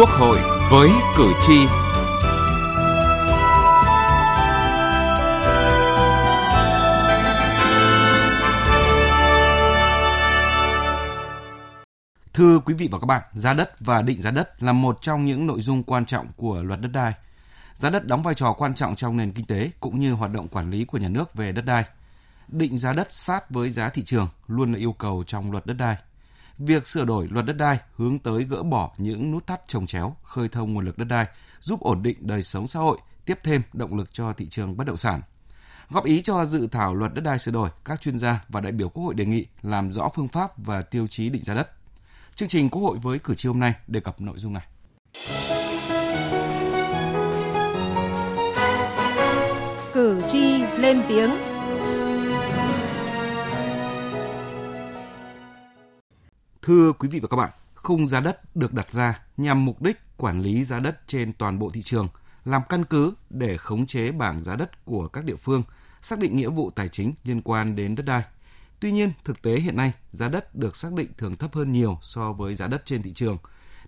Quốc hội với cử tri. Thưa quý vị và các bạn, giá đất và định giá đất là một trong những nội dung quan trọng của luật đất đai. Giá đất đóng vai trò quan trọng trong nền kinh tế cũng như hoạt động quản lý của nhà nước về đất đai. Định giá đất sát với giá thị trường luôn là yêu cầu trong luật đất đai việc sửa đổi luật đất đai hướng tới gỡ bỏ những nút thắt trồng chéo, khơi thông nguồn lực đất đai, giúp ổn định đời sống xã hội, tiếp thêm động lực cho thị trường bất động sản. Góp ý cho dự thảo luật đất đai sửa đổi, các chuyên gia và đại biểu Quốc hội đề nghị làm rõ phương pháp và tiêu chí định giá đất. Chương trình Quốc hội với cử tri hôm nay đề cập nội dung này. Cử tri lên tiếng Thưa quý vị và các bạn, khung giá đất được đặt ra nhằm mục đích quản lý giá đất trên toàn bộ thị trường, làm căn cứ để khống chế bảng giá đất của các địa phương, xác định nghĩa vụ tài chính liên quan đến đất đai. Tuy nhiên, thực tế hiện nay, giá đất được xác định thường thấp hơn nhiều so với giá đất trên thị trường.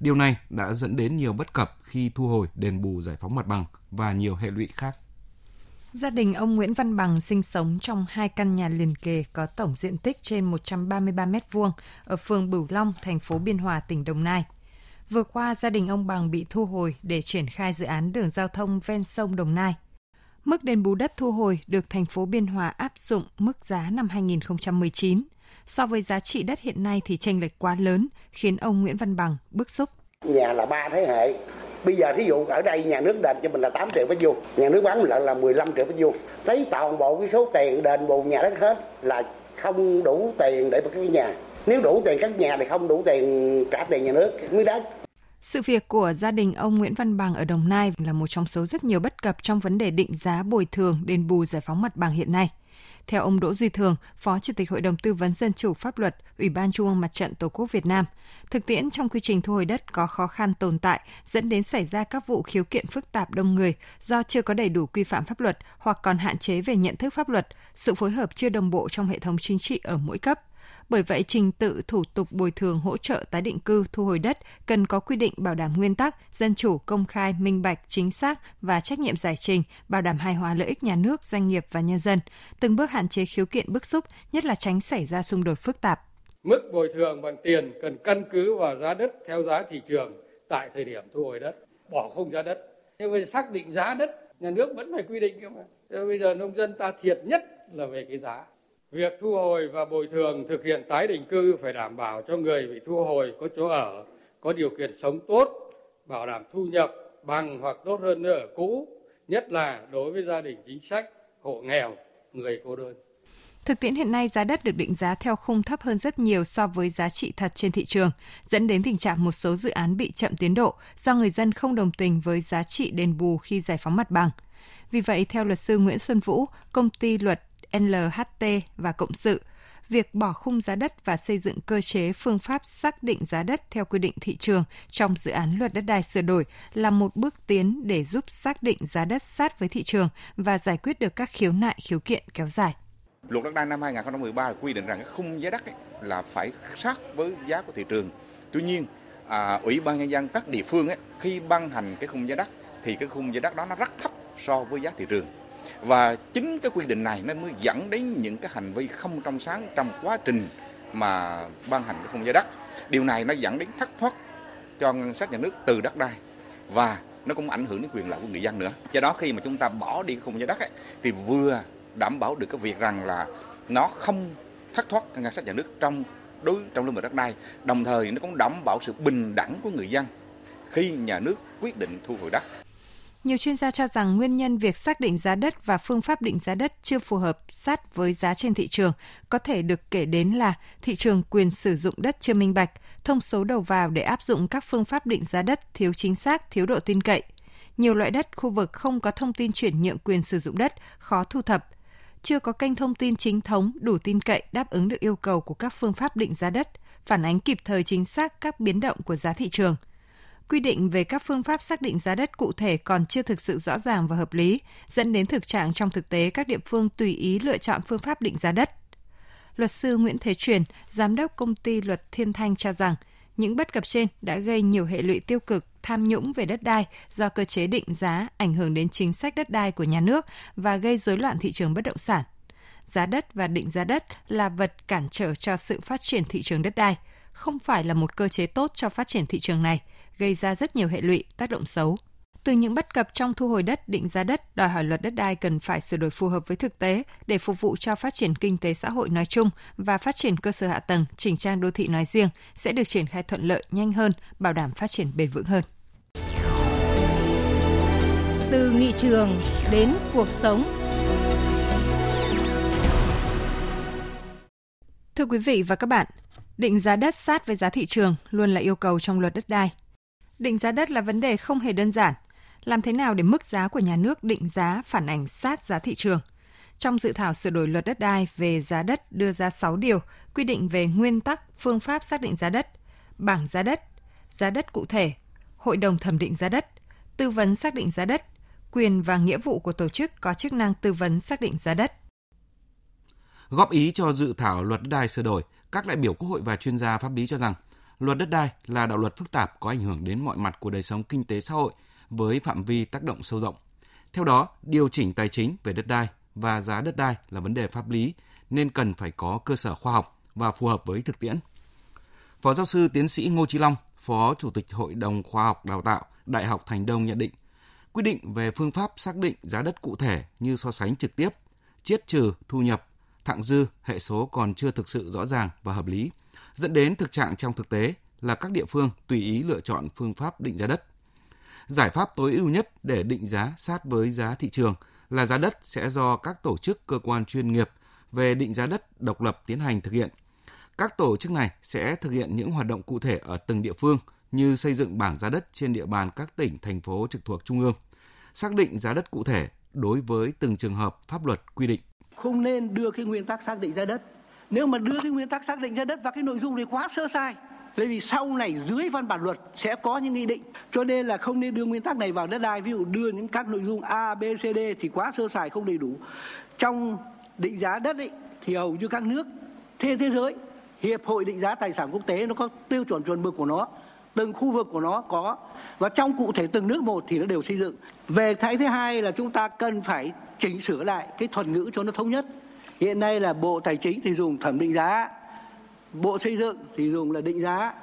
Điều này đã dẫn đến nhiều bất cập khi thu hồi đền bù giải phóng mặt bằng và nhiều hệ lụy khác. Gia đình ông Nguyễn Văn Bằng sinh sống trong hai căn nhà liền kề có tổng diện tích trên 133 m2 ở phường Bửu Long, thành phố Biên Hòa, tỉnh Đồng Nai. Vừa qua, gia đình ông Bằng bị thu hồi để triển khai dự án đường giao thông ven sông Đồng Nai. Mức đền bù đất thu hồi được thành phố Biên Hòa áp dụng mức giá năm 2019. So với giá trị đất hiện nay thì chênh lệch quá lớn, khiến ông Nguyễn Văn Bằng bức xúc. Nhà là ba thế hệ, bây giờ thí dụ ở đây nhà nước đền cho mình là 8 triệu mét vuông, nhà nước bán lại là 15 triệu mét vuông. Lấy toàn bộ cái số tiền đền bù nhà đất hết là không đủ tiền để một cái nhà. Nếu đủ tiền các nhà thì không đủ tiền trả tiền nhà nước, mới đất. Sự việc của gia đình ông Nguyễn Văn Bằng ở Đồng Nai là một trong số rất nhiều bất cập trong vấn đề định giá bồi thường đền bù giải phóng mặt bằng hiện nay. Theo ông Đỗ Duy Thường, Phó Chủ tịch Hội đồng Tư vấn Dân chủ Pháp luật, Ủy ban Trung ương Mặt trận Tổ quốc Việt Nam, thực tiễn trong quy trình thu hồi đất có khó khăn tồn tại dẫn đến xảy ra các vụ khiếu kiện phức tạp đông người do chưa có đầy đủ quy phạm pháp luật hoặc còn hạn chế về nhận thức pháp luật, sự phối hợp chưa đồng bộ trong hệ thống chính trị ở mỗi cấp. Bởi vậy, trình tự thủ tục bồi thường hỗ trợ tái định cư thu hồi đất cần có quy định bảo đảm nguyên tắc, dân chủ, công khai, minh bạch, chính xác và trách nhiệm giải trình, bảo đảm hài hòa lợi ích nhà nước, doanh nghiệp và nhân dân, từng bước hạn chế khiếu kiện bức xúc, nhất là tránh xảy ra xung đột phức tạp. Mức bồi thường bằng tiền cần căn cứ vào giá đất theo giá thị trường tại thời điểm thu hồi đất, bỏ không giá đất. Nhưng mà xác định giá đất, nhà nước vẫn phải quy định cơ mà. Bây giờ nông dân ta thiệt nhất là về cái giá Việc thu hồi và bồi thường thực hiện tái định cư phải đảm bảo cho người bị thu hồi có chỗ ở, có điều kiện sống tốt, bảo đảm thu nhập bằng hoặc tốt hơn nơi ở cũ, nhất là đối với gia đình chính sách, hộ nghèo, người cô đơn. Thực tiễn hiện nay giá đất được định giá theo khung thấp hơn rất nhiều so với giá trị thật trên thị trường, dẫn đến tình trạng một số dự án bị chậm tiến độ do người dân không đồng tình với giá trị đền bù khi giải phóng mặt bằng. Vì vậy, theo luật sư Nguyễn Xuân Vũ, công ty luật LHT và Cộng sự, việc bỏ khung giá đất và xây dựng cơ chế phương pháp xác định giá đất theo quy định thị trường trong dự án luật đất đai sửa đổi là một bước tiến để giúp xác định giá đất sát với thị trường và giải quyết được các khiếu nại khiếu kiện kéo dài. Luật đất đai năm 2013 quy định rằng cái khung giá đất là phải sát với giá của thị trường. Tuy nhiên, à, Ủy ban nhân dân các địa phương ấy, khi ban hành cái khung giá đất thì cái khung giá đất đó nó rất thấp so với giá thị trường và chính cái quy định này nó mới dẫn đến những cái hành vi không trong sáng trong quá trình mà ban hành cái khung giá đất. Điều này nó dẫn đến thất thoát cho ngân sách nhà nước từ đất đai và nó cũng ảnh hưởng đến quyền lợi của người dân nữa. Do đó khi mà chúng ta bỏ đi khung giá đất ấy, thì vừa đảm bảo được cái việc rằng là nó không thất thoát ngân sách nhà nước trong đối trong lĩnh vực đất đai đồng thời nó cũng đảm bảo sự bình đẳng của người dân khi nhà nước quyết định thu hồi đất nhiều chuyên gia cho rằng nguyên nhân việc xác định giá đất và phương pháp định giá đất chưa phù hợp sát với giá trên thị trường có thể được kể đến là thị trường quyền sử dụng đất chưa minh bạch, thông số đầu vào để áp dụng các phương pháp định giá đất thiếu chính xác, thiếu độ tin cậy. Nhiều loại đất khu vực không có thông tin chuyển nhượng quyền sử dụng đất, khó thu thập, chưa có kênh thông tin chính thống đủ tin cậy đáp ứng được yêu cầu của các phương pháp định giá đất, phản ánh kịp thời chính xác các biến động của giá thị trường – quy định về các phương pháp xác định giá đất cụ thể còn chưa thực sự rõ ràng và hợp lý, dẫn đến thực trạng trong thực tế các địa phương tùy ý lựa chọn phương pháp định giá đất. Luật sư Nguyễn Thế Truyền, giám đốc công ty luật Thiên Thanh cho rằng, Những bất cập trên đã gây nhiều hệ lụy tiêu cực, tham nhũng về đất đai do cơ chế định giá ảnh hưởng đến chính sách đất đai của nhà nước và gây rối loạn thị trường bất động sản. Giá đất và định giá đất là vật cản trở cho sự phát triển thị trường đất đai, không phải là một cơ chế tốt cho phát triển thị trường này, gây ra rất nhiều hệ lụy, tác động xấu. Từ những bất cập trong thu hồi đất, định giá đất, đòi hỏi luật đất đai cần phải sửa đổi phù hợp với thực tế để phục vụ cho phát triển kinh tế xã hội nói chung và phát triển cơ sở hạ tầng, chỉnh trang đô thị nói riêng sẽ được triển khai thuận lợi, nhanh hơn, bảo đảm phát triển bền vững hơn. Từ nghị trường đến cuộc sống. Thưa quý vị và các bạn, định giá đất sát với giá thị trường luôn là yêu cầu trong luật đất đai. Định giá đất là vấn đề không hề đơn giản. Làm thế nào để mức giá của nhà nước định giá phản ảnh sát giá thị trường? Trong dự thảo sửa đổi luật đất đai về giá đất đưa ra 6 điều quy định về nguyên tắc, phương pháp xác định giá đất, bảng giá đất, giá đất cụ thể, hội đồng thẩm định giá đất, tư vấn xác định giá đất, quyền và nghĩa vụ của tổ chức có chức năng tư vấn xác định giá đất. Góp ý cho dự thảo luật đất đai sửa đổi, các đại biểu Quốc hội và chuyên gia pháp lý cho rằng luật đất đai là đạo luật phức tạp có ảnh hưởng đến mọi mặt của đời sống kinh tế xã hội với phạm vi tác động sâu rộng. Theo đó, điều chỉnh tài chính về đất đai và giá đất đai là vấn đề pháp lý nên cần phải có cơ sở khoa học và phù hợp với thực tiễn. Phó giáo sư tiến sĩ Ngô Chí Long, Phó Chủ tịch Hội đồng Khoa học Đào tạo Đại học Thành Đông nhận định, quy định về phương pháp xác định giá đất cụ thể như so sánh trực tiếp, chiết trừ thu nhập, thặng dư, hệ số còn chưa thực sự rõ ràng và hợp lý, dẫn đến thực trạng trong thực tế là các địa phương tùy ý lựa chọn phương pháp định giá đất. Giải pháp tối ưu nhất để định giá sát với giá thị trường là giá đất sẽ do các tổ chức cơ quan chuyên nghiệp về định giá đất độc lập tiến hành thực hiện. Các tổ chức này sẽ thực hiện những hoạt động cụ thể ở từng địa phương như xây dựng bảng giá đất trên địa bàn các tỉnh, thành phố trực thuộc trung ương, xác định giá đất cụ thể đối với từng trường hợp pháp luật quy định. Không nên đưa cái nguyên tắc xác định giá đất. Nếu mà đưa cái nguyên tắc xác định giá đất và cái nội dung này quá sơ sai, Bởi vì sau này dưới văn bản luật sẽ có những nghị định. Cho nên là không nên đưa nguyên tắc này vào đất đai. Ví dụ đưa những các nội dung A, B, C, D thì quá sơ sài không đầy đủ. Trong định giá đất ấy, thì hầu như các nước trên thế giới Hiệp hội định giá tài sản quốc tế nó có tiêu chuẩn chuẩn mực của nó từng khu vực của nó có. Và trong cụ thể từng nước một thì nó đều xây dựng. Về cái thứ hai là chúng ta cần phải chỉnh sửa lại cái thuật ngữ cho nó thống nhất hiện nay là bộ tài chính thì dùng thẩm định giá bộ xây dựng thì dùng là định giá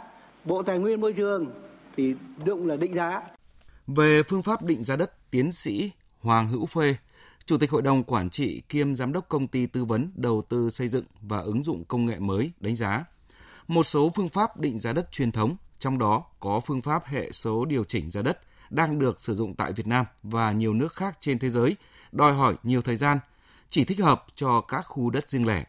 bộ tài nguyên môi trường thì dùng là định giá Về phương pháp định giá đất, tiến sĩ Hoàng Hữu Phê, Chủ tịch Hội đồng Quản trị kiêm Giám đốc Công ty Tư vấn Đầu tư Xây dựng và Ứng dụng Công nghệ mới đánh giá. Một số phương pháp định giá đất truyền thống, trong đó có phương pháp hệ số điều chỉnh giá đất, đang được sử dụng tại Việt Nam và nhiều nước khác trên thế giới, đòi hỏi nhiều thời gian, chỉ thích hợp cho các khu đất riêng lẻ.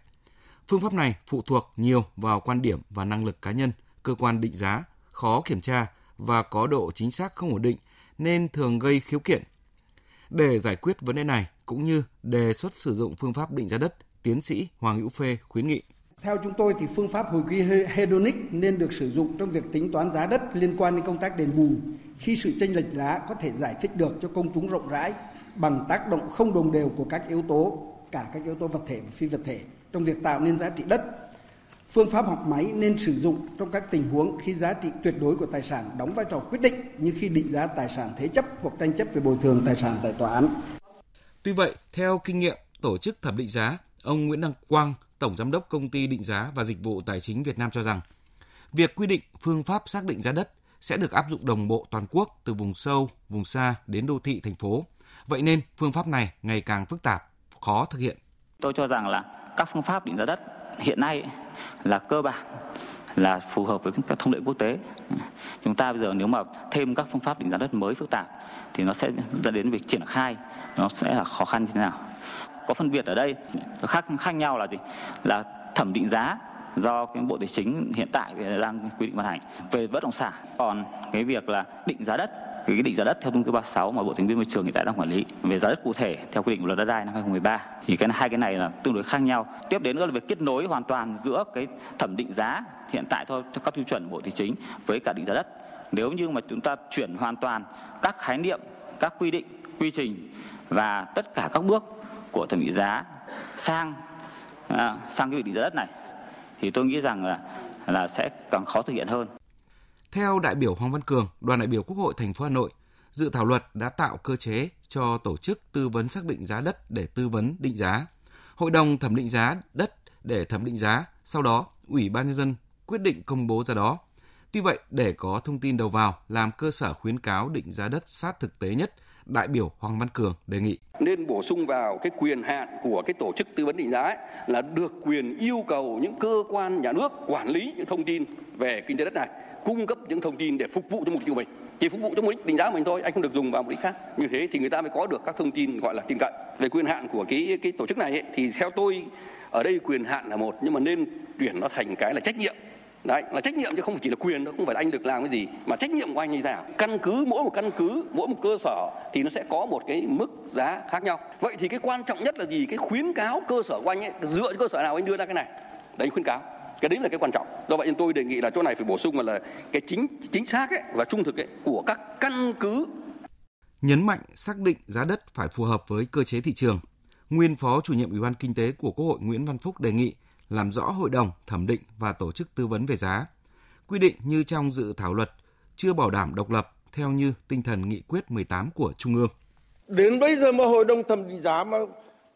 Phương pháp này phụ thuộc nhiều vào quan điểm và năng lực cá nhân, cơ quan định giá, khó kiểm tra và có độ chính xác không ổn định nên thường gây khiếu kiện. Để giải quyết vấn đề này cũng như đề xuất sử dụng phương pháp định giá đất, tiến sĩ Hoàng Hữu Phê khuyến nghị. Theo chúng tôi thì phương pháp hồi quy hedonic nên được sử dụng trong việc tính toán giá đất liên quan đến công tác đền bù khi sự chênh lệch giá có thể giải thích được cho công chúng rộng rãi bằng tác động không đồng đều của các yếu tố, cả các yếu tố vật thể và phi vật thể trong việc tạo nên giá trị đất. Phương pháp học máy nên sử dụng trong các tình huống khi giá trị tuyệt đối của tài sản đóng vai trò quyết định như khi định giá tài sản thế chấp hoặc tranh chấp về bồi thường tài sản tại tòa án. Tuy vậy, theo kinh nghiệm tổ chức thẩm định giá, ông Nguyễn Đăng Quang, Tổng Giám đốc Công ty Định giá và Dịch vụ Tài chính Việt Nam cho rằng, việc quy định phương pháp xác định giá đất sẽ được áp dụng đồng bộ toàn quốc từ vùng sâu, vùng xa đến đô thị, thành phố. Vậy nên phương pháp này ngày càng phức tạp, khó thực hiện. Tôi cho rằng là các phương pháp định giá đất hiện nay là cơ bản là phù hợp với các thông lệ quốc tế. Chúng ta bây giờ nếu mà thêm các phương pháp định giá đất mới phức tạp thì nó sẽ dẫn đến việc triển khai nó sẽ là khó khăn như thế nào. Có phân biệt ở đây khác khác nhau là gì? Là thẩm định giá do cái bộ tài chính hiện tại đang quy định ban hành về bất động sản còn cái việc là định giá đất cái định giá đất theo thông tư 36 mà Bộ Tài nguyên Môi trường hiện tại đang quản lý về giá đất cụ thể theo quy định của luật đất đai năm 2013 thì cái hai cái này là tương đối khác nhau. Tiếp đến nữa là việc kết nối hoàn toàn giữa cái thẩm định giá hiện tại thôi cho các tiêu chuẩn Bộ Tài chính với cả định giá đất. Nếu như mà chúng ta chuyển hoàn toàn các khái niệm, các quy định, quy trình và tất cả các bước của thẩm định giá sang à, sang cái việc định giá đất này thì tôi nghĩ rằng là là sẽ càng khó thực hiện hơn. Theo đại biểu Hoàng Văn Cường, đoàn đại biểu Quốc hội thành phố Hà Nội, dự thảo luật đã tạo cơ chế cho tổ chức tư vấn xác định giá đất để tư vấn định giá, hội đồng thẩm định giá đất để thẩm định giá, sau đó Ủy ban nhân dân quyết định công bố ra đó. Tuy vậy, để có thông tin đầu vào làm cơ sở khuyến cáo định giá đất sát thực tế nhất, đại biểu Hoàng Văn Cường đề nghị. Nên bổ sung vào cái quyền hạn của cái tổ chức tư vấn định giá ấy, là được quyền yêu cầu những cơ quan nhà nước quản lý những thông tin về kinh tế đất này cung cấp những thông tin để phục vụ cho mục tiêu mình. Chỉ phục vụ cho mục đích định giá mình thôi anh không được dùng vào mục đích khác. Như thế thì người ta mới có được các thông tin gọi là tin cậy. Về quyền hạn của cái cái tổ chức này ấy, thì theo tôi ở đây quyền hạn là một nhưng mà nên chuyển nó thành cái là trách nhiệm đấy là trách nhiệm chứ không chỉ là quyền đâu không phải là anh được làm cái gì mà trách nhiệm của anh như thế nào. Căn cứ mỗi một căn cứ mỗi một cơ sở thì nó sẽ có một cái mức giá khác nhau. Vậy thì cái quan trọng nhất là gì? Cái khuyến cáo cơ sở của anh ấy dựa trên cơ sở nào anh đưa ra cái này? Đấy khuyến cáo. Cái đấy là cái quan trọng. Do vậy nên tôi đề nghị là chỗ này phải bổ sung là cái chính chính xác ấy, và trung thực ấy, của các căn cứ. Nhấn mạnh xác định giá đất phải phù hợp với cơ chế thị trường. Nguyên phó chủ nhiệm ủy ban kinh tế của quốc hội nguyễn văn phúc đề nghị làm rõ hội đồng, thẩm định và tổ chức tư vấn về giá. Quy định như trong dự thảo luật chưa bảo đảm độc lập theo như tinh thần nghị quyết 18 của trung ương. Đến bây giờ mà hội đồng thẩm định giá mà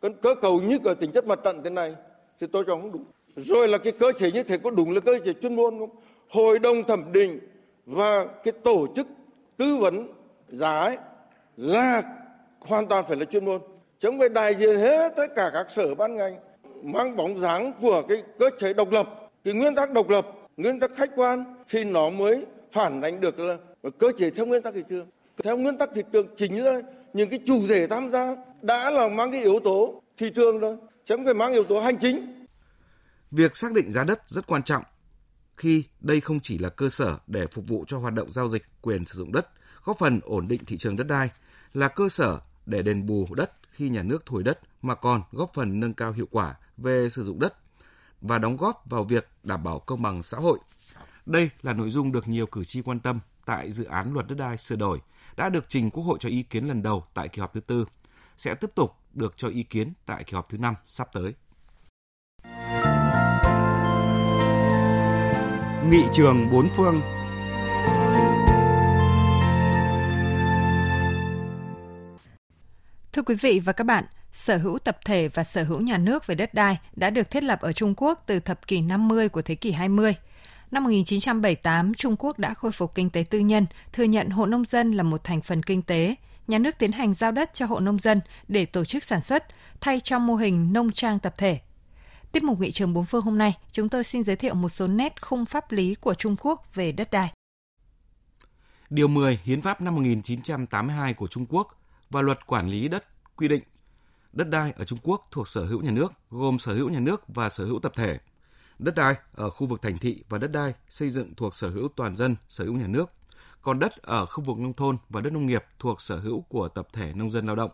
cơ cầu như ở tính chất mặt trận thế này thì tôi cho không đúng. Rồi là cái cơ chế như thế có đúng là cơ chế chuyên môn không? Hội đồng thẩm định và cái tổ chức tư vấn giá ấy là hoàn toàn phải là chuyên môn. Chứ không phải đại diện hết tất cả các sở ban ngành mang bóng dáng của cái cơ chế độc lập cái nguyên tắc độc lập nguyên tắc khách quan thì nó mới phản ánh được là cơ chế theo nguyên tắc thị trường. Theo nguyên tắc thị trường chính là những cái chủ thể tham gia đã là mang cái yếu tố thị trường rồi chứ không phải mang yếu tố hành chính. Việc xác định giá đất rất quan trọng khi đây không chỉ là cơ sở để phục vụ cho hoạt động giao dịch quyền sử dụng đất, góp phần ổn định thị trường đất đai, là cơ sở để đền bù đất khi nhà nước thổi đất mà còn góp phần nâng cao hiệu quả về sử dụng đất và đóng góp vào việc đảm bảo công bằng xã hội. Đây là nội dung được nhiều cử tri quan tâm tại dự án luật đất đai sửa đổi đã được trình Quốc hội cho ý kiến lần đầu tại kỳ họp thứ tư, sẽ tiếp tục được cho ý kiến tại kỳ họp thứ năm sắp tới. Nghị trường bốn phương Thưa quý vị và các bạn, sở hữu tập thể và sở hữu nhà nước về đất đai đã được thiết lập ở Trung Quốc từ thập kỷ 50 của thế kỷ 20. Năm 1978, Trung Quốc đã khôi phục kinh tế tư nhân, thừa nhận hộ nông dân là một thành phần kinh tế. Nhà nước tiến hành giao đất cho hộ nông dân để tổ chức sản xuất, thay cho mô hình nông trang tập thể. Tiếp mục nghị trường bốn phương hôm nay, chúng tôi xin giới thiệu một số nét khung pháp lý của Trung Quốc về đất đai. Điều 10 Hiến pháp năm 1982 của Trung Quốc và Luật Quản lý đất quy định đất đai ở Trung Quốc thuộc sở hữu nhà nước, gồm sở hữu nhà nước và sở hữu tập thể. Đất đai ở khu vực thành thị và đất đai xây dựng thuộc sở hữu toàn dân, sở hữu nhà nước. Còn đất ở khu vực nông thôn và đất nông nghiệp thuộc sở hữu của tập thể nông dân lao động.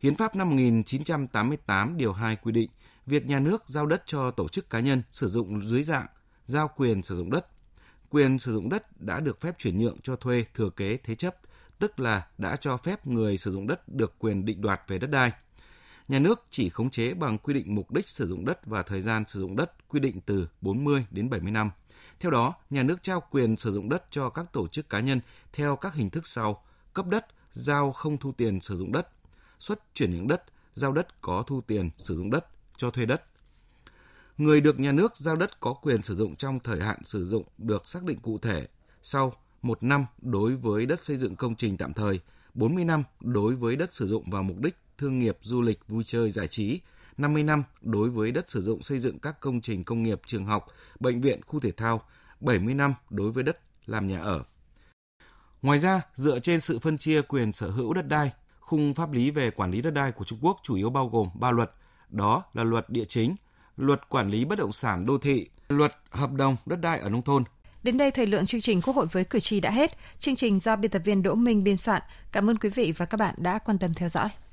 Hiến pháp năm 1988 điều 2 quy định việc nhà nước giao đất cho tổ chức cá nhân sử dụng dưới dạng giao quyền sử dụng đất. Quyền sử dụng đất đã được phép chuyển nhượng cho thuê thừa kế thế chấp, tức là đã cho phép người sử dụng đất được quyền định đoạt về đất đai. Nhà nước chỉ khống chế bằng quy định mục đích sử dụng đất và thời gian sử dụng đất quy định từ 40 đến 70 năm. Theo đó, nhà nước trao quyền sử dụng đất cho các tổ chức cá nhân theo các hình thức sau: cấp đất, giao không thu tiền sử dụng đất, xuất chuyển nhượng đất, giao đất có thu tiền sử dụng đất, cho thuê đất. Người được nhà nước giao đất có quyền sử dụng trong thời hạn sử dụng được xác định cụ thể sau một năm đối với đất xây dựng công trình tạm thời, 40 năm đối với đất sử dụng vào mục đích thương nghiệp, du lịch, vui chơi, giải trí, 50 năm đối với đất sử dụng xây dựng các công trình công nghiệp, trường học, bệnh viện, khu thể thao, 70 năm đối với đất làm nhà ở. Ngoài ra, dựa trên sự phân chia quyền sở hữu đất đai, khung pháp lý về quản lý đất đai của Trung Quốc chủ yếu bao gồm ba luật – đó là luật địa chính, luật quản lý bất động sản đô thị, luật hợp đồng đất đai ở nông thôn. Đến đây thời lượng chương trình Quốc hội với cử tri đã hết. Chương trình do biên tập viên Đỗ Minh biên soạn. Cảm ơn quý vị và các bạn đã quan tâm theo dõi.